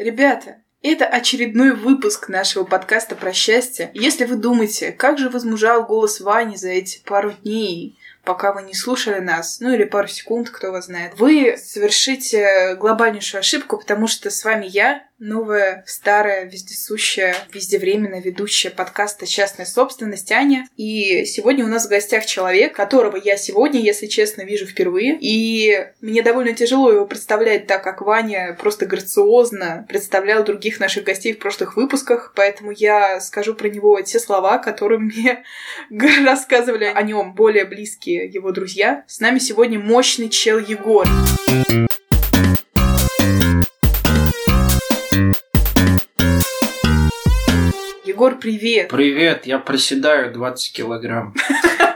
Ребята, это очередной выпуск нашего подкаста про счастье. Если вы думаете, как же возмужал голос Вани за эти пару дней, пока вы не слушали нас, ну или пару секунд, кто вас знает, вы совершите глобальнейшую ошибку, потому что с вами я, новая, старая, вездесущая, вездевременная ведущая подкаста «Частная собственность» Аня. И сегодня у нас в гостях человек, которого я сегодня, если честно, вижу впервые. И мне довольно тяжело его представлять, так как Ваня просто грациозно представлял других наших гостей в прошлых выпусках. Поэтому я скажу про него те слова, которые мне рассказывали о нем более близкие его друзья. С нами сегодня мощный чел Егор. Егор, привет! Привет, я проседаю 20 килограмм.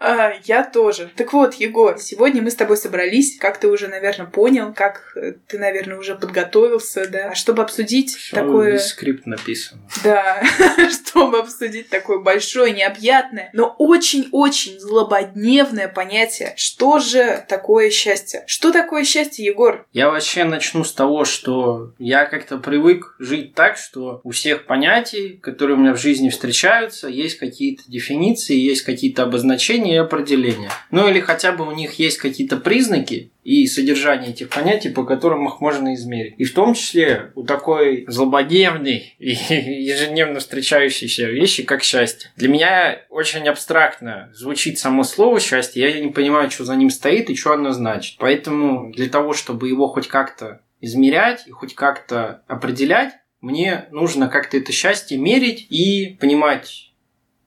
А, я тоже. Так вот, Егор, сегодня мы с тобой собрались, как ты уже, наверное, понял, как э, ты, наверное, уже подготовился, да, чтобы обсудить Всё, такое... скрипт написан. Да, чтобы обсудить такое большое, необъятное, но очень-очень злободневное понятие. Что же такое счастье? Что такое счастье, Егор? Я вообще начну с того, что я как-то привык жить так, что у всех понятий, которые у меня в жизни встречаются, есть какие-то дефиниции, есть какие-то обозначения и определения. Ну или хотя бы у них есть какие-то признаки и содержание этих понятий, по которым их можно измерить. И в том числе у такой злободневной и ежедневно встречающейся вещи, как счастье. Для меня очень абстрактно звучит само слово счастье, я не понимаю, что за ним стоит и что оно значит. Поэтому для того, чтобы его хоть как-то измерять и хоть как-то определять, мне нужно как-то это счастье мерить и понимать,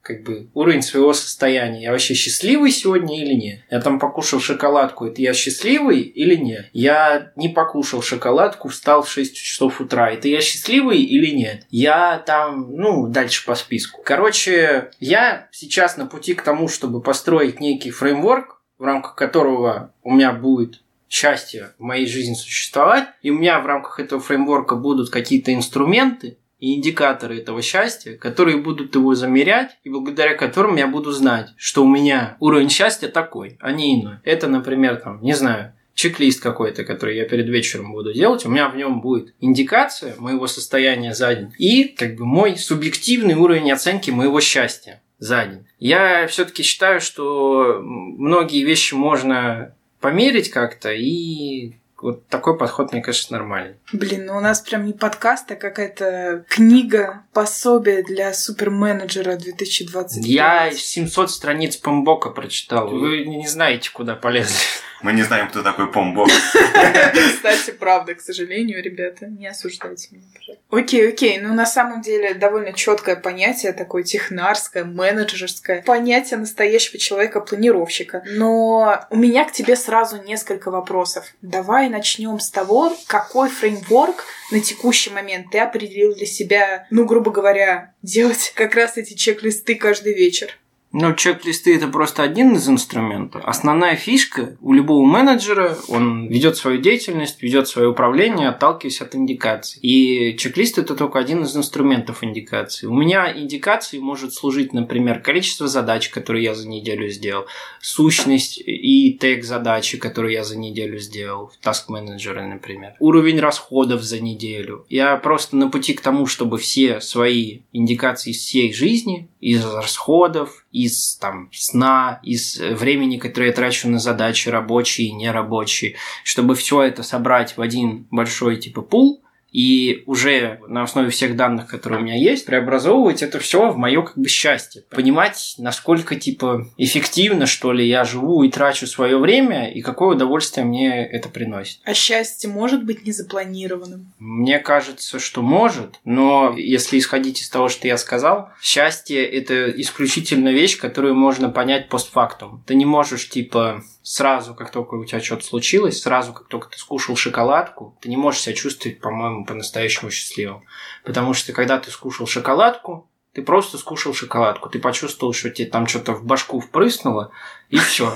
как бы уровень своего состояния. Я вообще счастливый сегодня или нет? Я там покушал шоколадку, это я счастливый или нет? Я не покушал шоколадку, встал в 6 часов утра, это я счастливый или нет? Я там, ну, дальше по списку. Короче, я сейчас на пути к тому, чтобы построить некий фреймворк, в рамках которого у меня будет счастье в моей жизни существовать, и у меня в рамках этого фреймворка будут какие-то инструменты, и индикаторы этого счастья, которые будут его замерять, и благодаря которым я буду знать, что у меня уровень счастья такой, а не иной. Это, например, там, не знаю, чек-лист какой-то, который я перед вечером буду делать, у меня в нем будет индикация моего состояния за день и как бы мой субъективный уровень оценки моего счастья за день. Я все-таки считаю, что многие вещи можно померить как-то и вот такой подход, мне кажется, нормальный. Блин, ну у нас прям не подкаст, а какая-то книга, пособие для суперменеджера 2020. Я 700 страниц Помбока прочитал. Вы не знаете, куда полезли. Мы не знаем, кто такой Помбок. Кстати, правда, к сожалению, ребята, не осуждайте меня, пожалуйста. Окей, окей, ну на самом деле довольно четкое понятие, такое технарское, менеджерское, понятие настоящего человека-планировщика. Но у меня к тебе сразу несколько вопросов. Давай начнем с того, какой фреймворк на текущий момент ты определил для себя, ну, грубо говоря, делать как раз эти чек-листы каждый вечер. Ну, чек-листы это просто один из инструментов. Основная фишка у любого менеджера, он ведет свою деятельность, ведет свое управление, отталкиваясь от индикаций. И чек-лист это только один из инструментов индикации. У меня индикацией может служить, например, количество задач, которые я за неделю сделал, сущность и тег задачи, которые я за неделю сделал, в Task Manager, например, уровень расходов за неделю. Я просто на пути к тому, чтобы все свои индикации из всей жизни, из расходов, из там, сна, из времени, которое я трачу на задачи рабочие и нерабочие, чтобы все это собрать в один большой типа пул, и уже на основе всех данных, которые у меня есть, преобразовывать это все в мое как бы счастье. Понимать, насколько типа эффективно, что ли, я живу и трачу свое время, и какое удовольствие мне это приносит. А счастье может быть незапланированным? Мне кажется, что может, но если исходить из того, что я сказал, счастье это исключительно вещь, которую можно понять постфактум. Ты не можешь типа сразу, как только у тебя что-то случилось, сразу, как только ты скушал шоколадку, ты не можешь себя чувствовать, по-моему, по-настоящему счастливым. Потому что когда ты скушал шоколадку, ты просто скушал шоколадку, ты почувствовал, что тебе там что-то в башку впрыснуло, и все.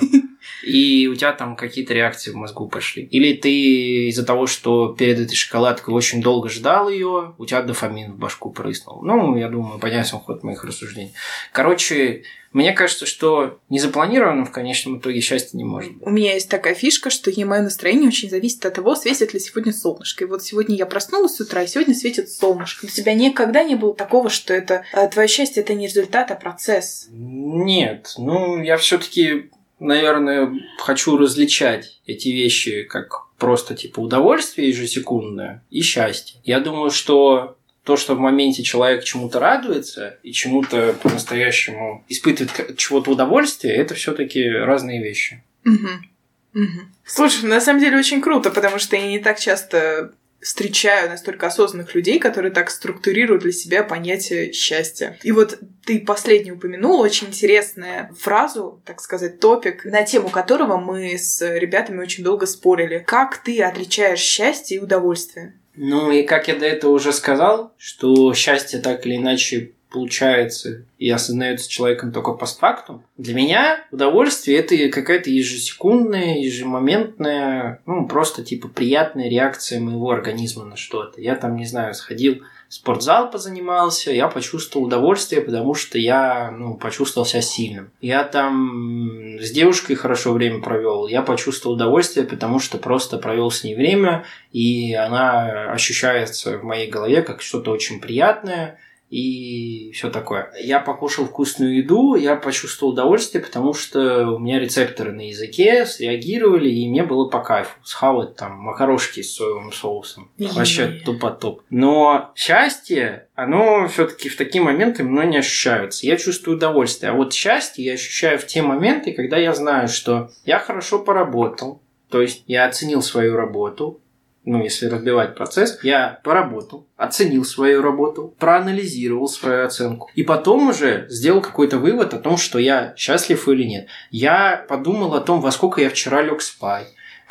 и у тебя там какие-то реакции в мозгу пошли. Или ты из-за того, что перед этой шоколадкой очень долго ждал ее, у тебя дофамин в башку прыснул. Ну, я думаю, понятен ход моих рассуждений. Короче, мне кажется, что незапланированным в конечном итоге счастья не может быть. У меня есть такая фишка, что и мое настроение очень зависит от того, светит ли сегодня солнышко. И вот сегодня я проснулась с утра, и сегодня светит солнышко. У тебя никогда не было такого, что это э, твое счастье это не результат, а процесс? Нет, ну я все-таки, наверное, хочу различать эти вещи как просто типа удовольствие ежесекундное и счастье. Я думаю, что то, что в моменте человек чему-то радуется и чему-то по-настоящему испытывает чего-то удовольствие, это все-таки разные вещи. Угу. Угу. Слушай, на самом деле очень круто, потому что я не так часто встречаю настолько осознанных людей, которые так структурируют для себя понятие счастья. И вот ты последний упомянул очень интересную фразу, так сказать, топик, на тему которого мы с ребятами очень долго спорили. Как ты отличаешь счастье и удовольствие? Ну и как я до этого уже сказал, что счастье так или иначе получается и осознается человеком только постфактум. Для меня удовольствие это какая-то ежесекундная, ежемоментная, ну просто типа приятная реакция моего организма на что-то. Я там, не знаю, сходил спортзал позанимался, я почувствовал удовольствие, потому что я ну, почувствовал себя сильным. Я там с девушкой хорошо время провел, я почувствовал удовольствие, потому что просто провел с ней время, и она ощущается в моей голове как что-то очень приятное, и все такое. Я покушал вкусную еду, я почувствовал удовольствие, потому что у меня рецепторы на языке среагировали, и мне было по кайфу схавать там макарошки с соевым соусом. Вообще тупо топ. Но счастье, оно все-таки в такие моменты мной не ощущается. Я чувствую удовольствие. А вот счастье я ощущаю в те моменты, когда я знаю, что я хорошо поработал, то есть я оценил свою работу, ну, если разбивать процесс, я поработал, оценил свою работу, проанализировал свою оценку. И потом уже сделал какой-то вывод о том, что я счастлив или нет. Я подумал о том, во сколько я вчера лег спать.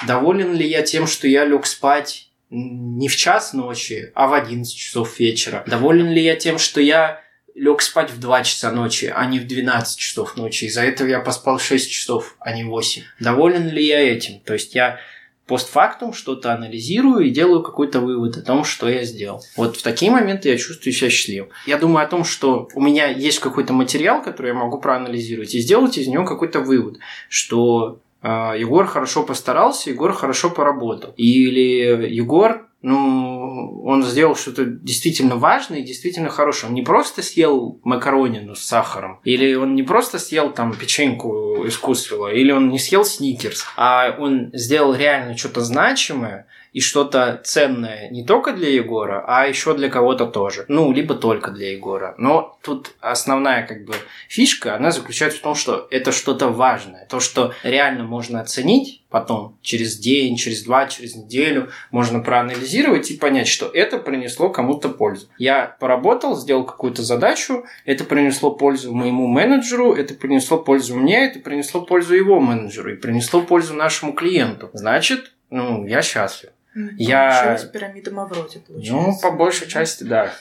Доволен ли я тем, что я лег спать не в час ночи, а в 11 часов вечера? Доволен ли я тем, что я лег спать в 2 часа ночи, а не в 12 часов ночи. Из-за этого я поспал 6 часов, а не 8. Доволен ли я этим? То есть я постфактум что-то анализирую и делаю какой-то вывод о том, что я сделал. Вот в такие моменты я чувствую себя счастливым. Я думаю о том, что у меня есть какой-то материал, который я могу проанализировать и сделать из него какой-то вывод, что э, Егор хорошо постарался, Егор хорошо поработал. Или Егор ну, он сделал что-то действительно важное и действительно хорошее. Он не просто съел макаронину с сахаром, или он не просто съел там печеньку искусственно, или он не съел сникерс, а он сделал реально что-то значимое, и что-то ценное не только для Егора, а еще для кого-то тоже. Ну, либо только для Егора. Но тут основная как бы фишка, она заключается в том, что это что-то важное. То, что реально можно оценить потом, через день, через два, через неделю, можно проанализировать и понять, что это принесло кому-то пользу. Я поработал, сделал какую-то задачу, это принесло пользу моему менеджеру, это принесло пользу мне, это принесло пользу его менеджеру и принесло пользу нашему клиенту. Значит, ну, я счастлив. Я... пирамида Мавроди, получается. Ну, по большей части, да.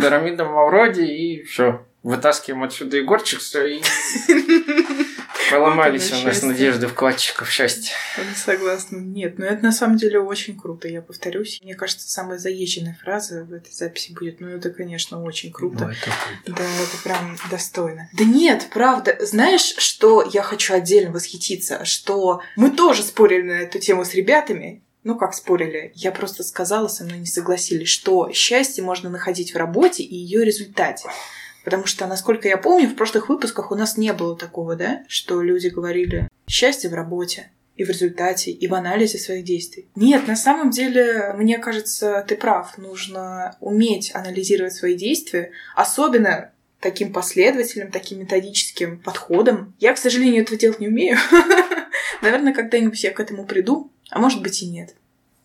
Пирамида Мавроди, и все. Вытаскиваем отсюда Егорчик, и поломались у нас надежды вкладчиков счастья. Согласна. Нет, но это на самом деле очень круто, я повторюсь. Мне кажется, самая заезженная фраза в этой записи будет, ну, это, конечно, очень круто. Ну, это круто. Да, это прям достойно. Да нет, правда. Знаешь, что я хочу отдельно восхититься? Что мы тоже спорили на эту тему с ребятами, ну как спорили, я просто сказала, со мной не согласились, что счастье можно находить в работе и ее результате. Потому что, насколько я помню, в прошлых выпусках у нас не было такого, да, что люди говорили счастье в работе, и в результате, и в анализе своих действий. Нет, на самом деле, мне кажется, ты прав. Нужно уметь анализировать свои действия, особенно таким последовательным, таким методическим подходом. Я, к сожалению, этого делать не умею. Наверное, когда-нибудь я к этому приду, а может быть и нет.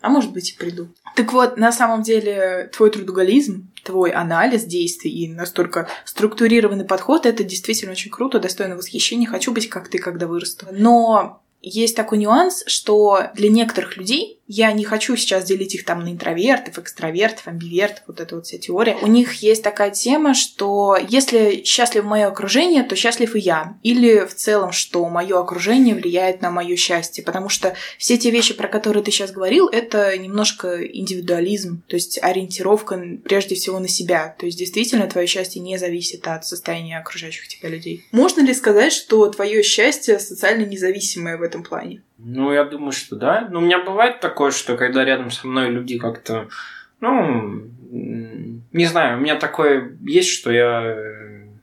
А может быть и приду. Так вот, на самом деле, твой трудоголизм, твой анализ действий и настолько структурированный подход, это действительно очень круто, достойно восхищения. Хочу быть как ты, когда вырасту. Но есть такой нюанс, что для некоторых людей я не хочу сейчас делить их там на интровертов, экстравертов, амбивертов, вот эта вот вся теория. У них есть такая тема, что если счастлив мое окружение, то счастлив и я. Или в целом, что мое окружение влияет на мое счастье. Потому что все те вещи, про которые ты сейчас говорил, это немножко индивидуализм, то есть ориентировка прежде всего на себя. То есть действительно твое счастье не зависит от состояния окружающих тебя людей. Можно ли сказать, что твое счастье социально независимое в этом плане? Ну, я думаю, что да. Но у меня бывает такое, что когда рядом со мной люди как-то, ну, не знаю, у меня такое есть, что я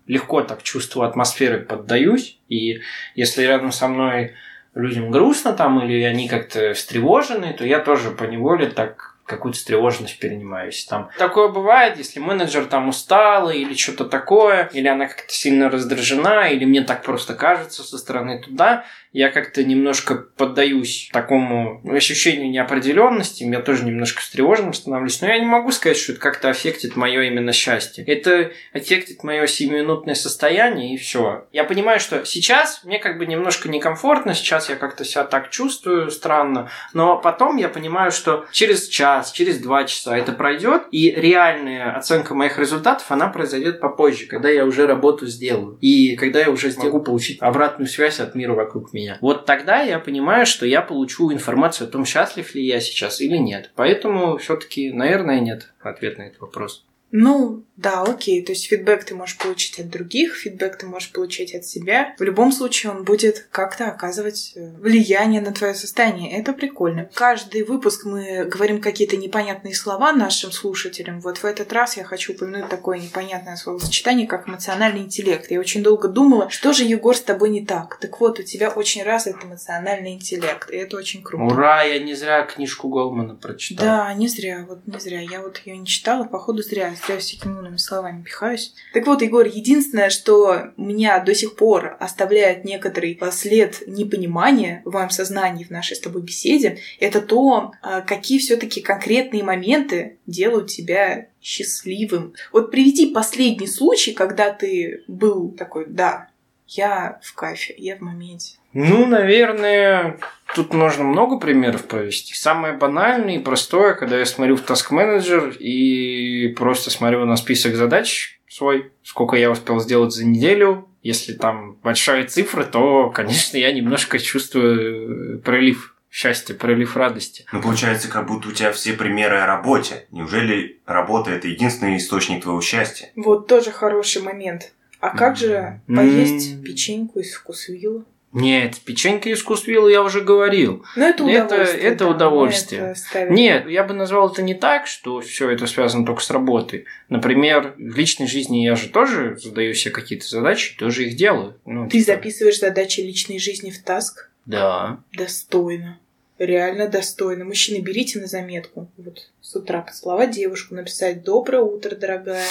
легко так чувствую атмосферы, поддаюсь. И если рядом со мной людям грустно там, или они как-то встревожены, то я тоже по неволе так какую-то встревоженность перенимаюсь. Там. Такое бывает, если менеджер там устала или что-то такое, или она как-то сильно раздражена, или мне так просто кажется со стороны туда, я как-то немножко поддаюсь такому ощущению неопределенности, я тоже немножко встревоженным становлюсь, но я не могу сказать, что это как-то аффектит мое именно счастье. Это аффектит мое сиюминутное состояние, и все. Я понимаю, что сейчас мне как бы немножко некомфортно, сейчас я как-то себя так чувствую странно, но потом я понимаю, что через час, через два часа это пройдет, и реальная оценка моих результатов, она произойдет попозже, когда я уже работу сделаю, и когда я уже смогу получить обратную связь от мира вокруг меня. Вот тогда я понимаю, что я получу информацию о том, счастлив ли я сейчас или нет. Поэтому все-таки, наверное, нет ответ на этот вопрос. Ну, да, окей. То есть фидбэк ты можешь получить от других, фидбэк ты можешь получить от себя. В любом случае он будет как-то оказывать э, влияние на твое состояние. Это прикольно. Каждый выпуск мы говорим какие-то непонятные слова нашим слушателям. Вот в этот раз я хочу упомянуть такое непонятное словосочетание, как эмоциональный интеллект. Я очень долго думала, что же, Егор, с тобой не так? Так вот, у тебя очень развит эмоциональный интеллект, и это очень круто. Ура, я не зря книжку Голмана прочитал. Да, не зря, вот не зря. Я вот ее не читала, походу зря я всякими умными словами пихаюсь. Так вот, Егор, единственное, что меня до сих пор оставляет некоторый след непонимания в моем сознании, в нашей с тобой беседе, это то, а, какие все-таки конкретные моменты делают тебя счастливым. Вот приведи последний случай, когда ты был такой, да, я в кайфе, я в моменте. Ну, наверное, тут можно много примеров провести. Самое банальное и простое, когда я смотрю в Task Manager и просто смотрю на список задач свой, сколько я успел сделать за неделю. Если там большая цифра, то, конечно, я немножко чувствую э, прилив счастья, прилив радости. Ну, получается, как будто у тебя все примеры о работе. Неужели работа – это единственный источник твоего счастья? Вот тоже хороший момент. А как же поесть печеньку из вкусвилла? Нет, печеньки из вкусвилла я уже говорил. Но это удовольствие. Это, это да, удовольствие. Это Нет, я бы назвал это не так, что все это связано только с работой. Например, в личной жизни я же тоже задаю себе какие-то задачи, тоже их делаю. Ну, Ты типа... записываешь задачи личной жизни в таск? Да. Достойно. Реально достойно. Мужчины, берите на заметку. Вот с утра поцеловать девушку, написать «Доброе утро, дорогая».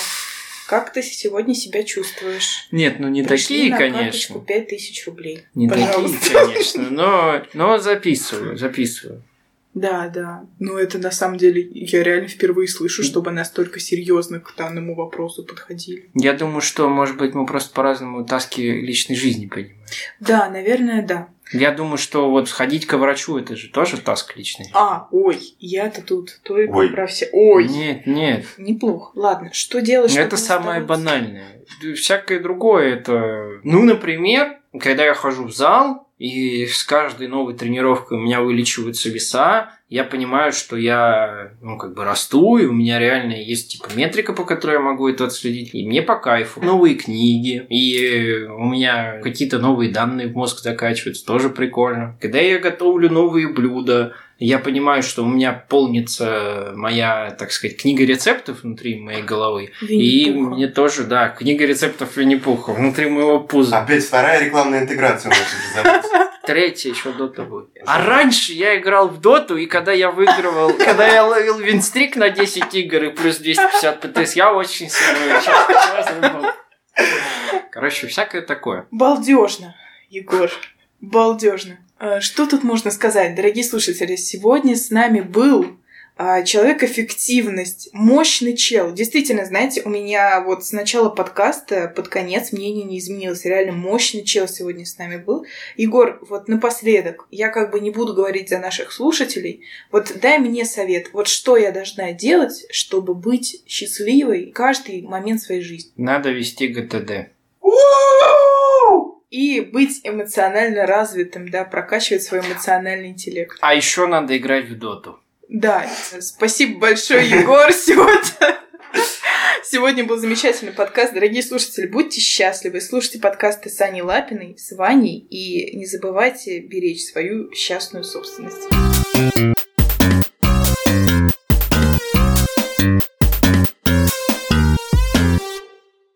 Как ты сегодня себя чувствуешь? Нет, ну не Пришли такие, на конечно. карточку 5000 рублей. Не Пожалуйста. такие, конечно, но, но записываю, записываю. Да, да. Но это на самом деле я реально впервые слышу, чтобы настолько серьезно к данному вопросу подходили. Я думаю, что, может быть, мы просто по-разному таски личной жизни понимаем. Да, наверное, да. Я думаю, что вот сходить к врачу это же тоже таск личный. А, ой, я-то тут только Ой. про все. Ой, Нет, нет. неплохо. Ладно, что чтобы это самое банальное. Всякое другое это... Ну, например, когда я хожу в зал, и с каждой новой тренировкой у меня увеличиваются веса, я понимаю, что я, ну, как бы расту, и у меня реально есть, типа, метрика, по которой я могу это отследить, и мне по кайфу. Новые книги, и у меня какие-то новые данные в мозг закачиваются, тоже прикольно. Когда я готовлю новые блюда, я понимаю, что у меня полнится моя, так сказать, книга рецептов внутри моей головы. И мне тоже, да, книга рецептов Винни-Пуха внутри моего пуза. Опять вторая рекламная интеграция у нас. Третья еще дота будет. А раньше я играл в доту, и когда я выигрывал, когда я ловил винстрик на 10 игр и плюс 250 ПТС, я очень сильно участвовал. Короче, всякое такое. Балдежно, Егор. Балдежно. Э, Что тут можно сказать, дорогие слушатели? Сегодня с нами был А, человек эффективность, мощный чел. Действительно, знаете, у меня вот с начала подкаста под конец мнение не изменилось. Реально мощный чел сегодня с нами был. Егор, вот напоследок, я как бы не буду говорить за наших слушателей. Вот дай мне совет. Вот что я должна делать, чтобы быть счастливой каждый момент своей жизни? Надо вести ГТД и быть эмоционально развитым, да, прокачивать свой эмоциональный интеллект. А еще надо играть в доту. Да, спасибо большое, Егор, сегодня. Сегодня был замечательный подкаст. Дорогие слушатели, будьте счастливы. Слушайте подкасты с Аней Лапиной, с Ваней. И не забывайте беречь свою счастную собственность.